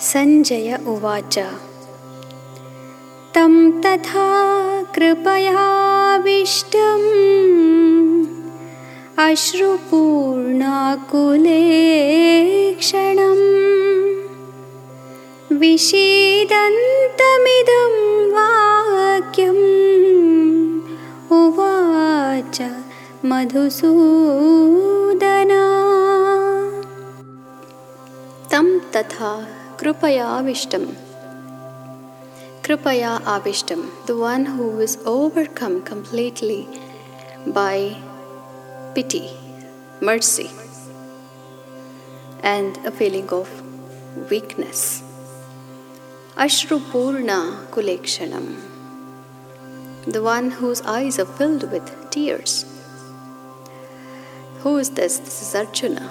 सञ्जय उवाच। तं तथा कृपयाविष्टम्। अश्रुपूर्णाकुले क्षणम्। विषीदन्तमिदं वाक्यम्। उवाच मधुसूदना। तं तथा Krupaya Krupayavishtam. krupaya Avishtam, the one who is overcome completely by pity, mercy, and a feeling of weakness. Ashrupurna Kulekshanam, the one whose eyes are filled with tears. Who is this? This is Arjuna.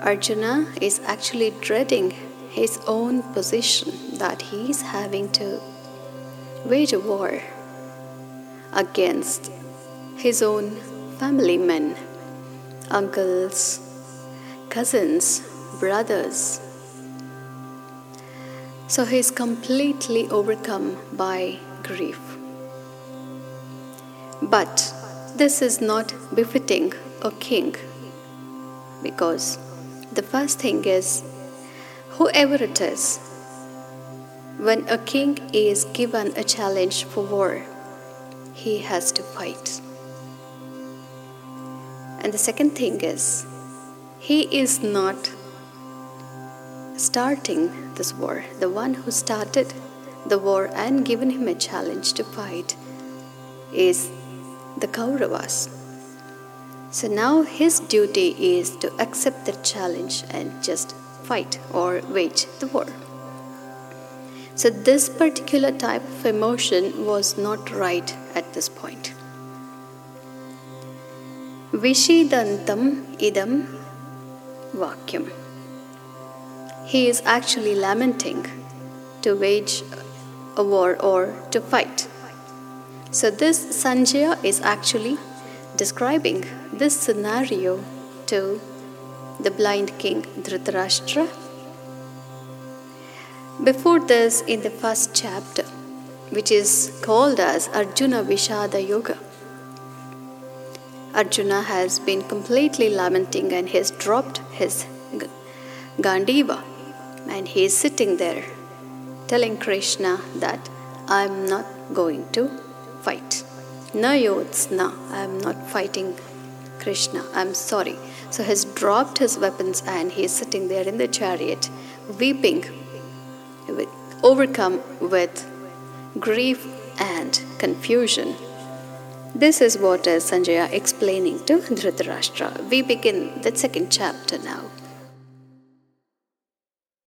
Arjuna is actually dreading his own position that he is having to wage a war against his own family men, uncles, cousins, brothers. So he is completely overcome by grief. But this is not befitting a king because the first thing is whoever it is, when a king is given a challenge for war, he has to fight. And the second thing is, he is not starting this war. The one who started the war and given him a challenge to fight is the Kauravas. So now his duty is to accept the challenge and just fight or wage the war. So, this particular type of emotion was not right at this point. Vishidantam idam vakyam. He is actually lamenting to wage a war or to fight. So, this Sanjaya is actually describing this scenario to the blind king Dhritarashtra. Before this, in the first chapter, which is called as Arjuna Vishada Yoga, Arjuna has been completely lamenting and he has dropped his Gandiva and he is sitting there telling Krishna that I am not going to fight. No yodsna, I am not fighting Krishna, I am sorry. So has dropped his weapons and he is sitting there in the chariot, weeping, overcome with grief and confusion. This is what is Sanjaya explaining to Dhritarashtra. We begin the second chapter now.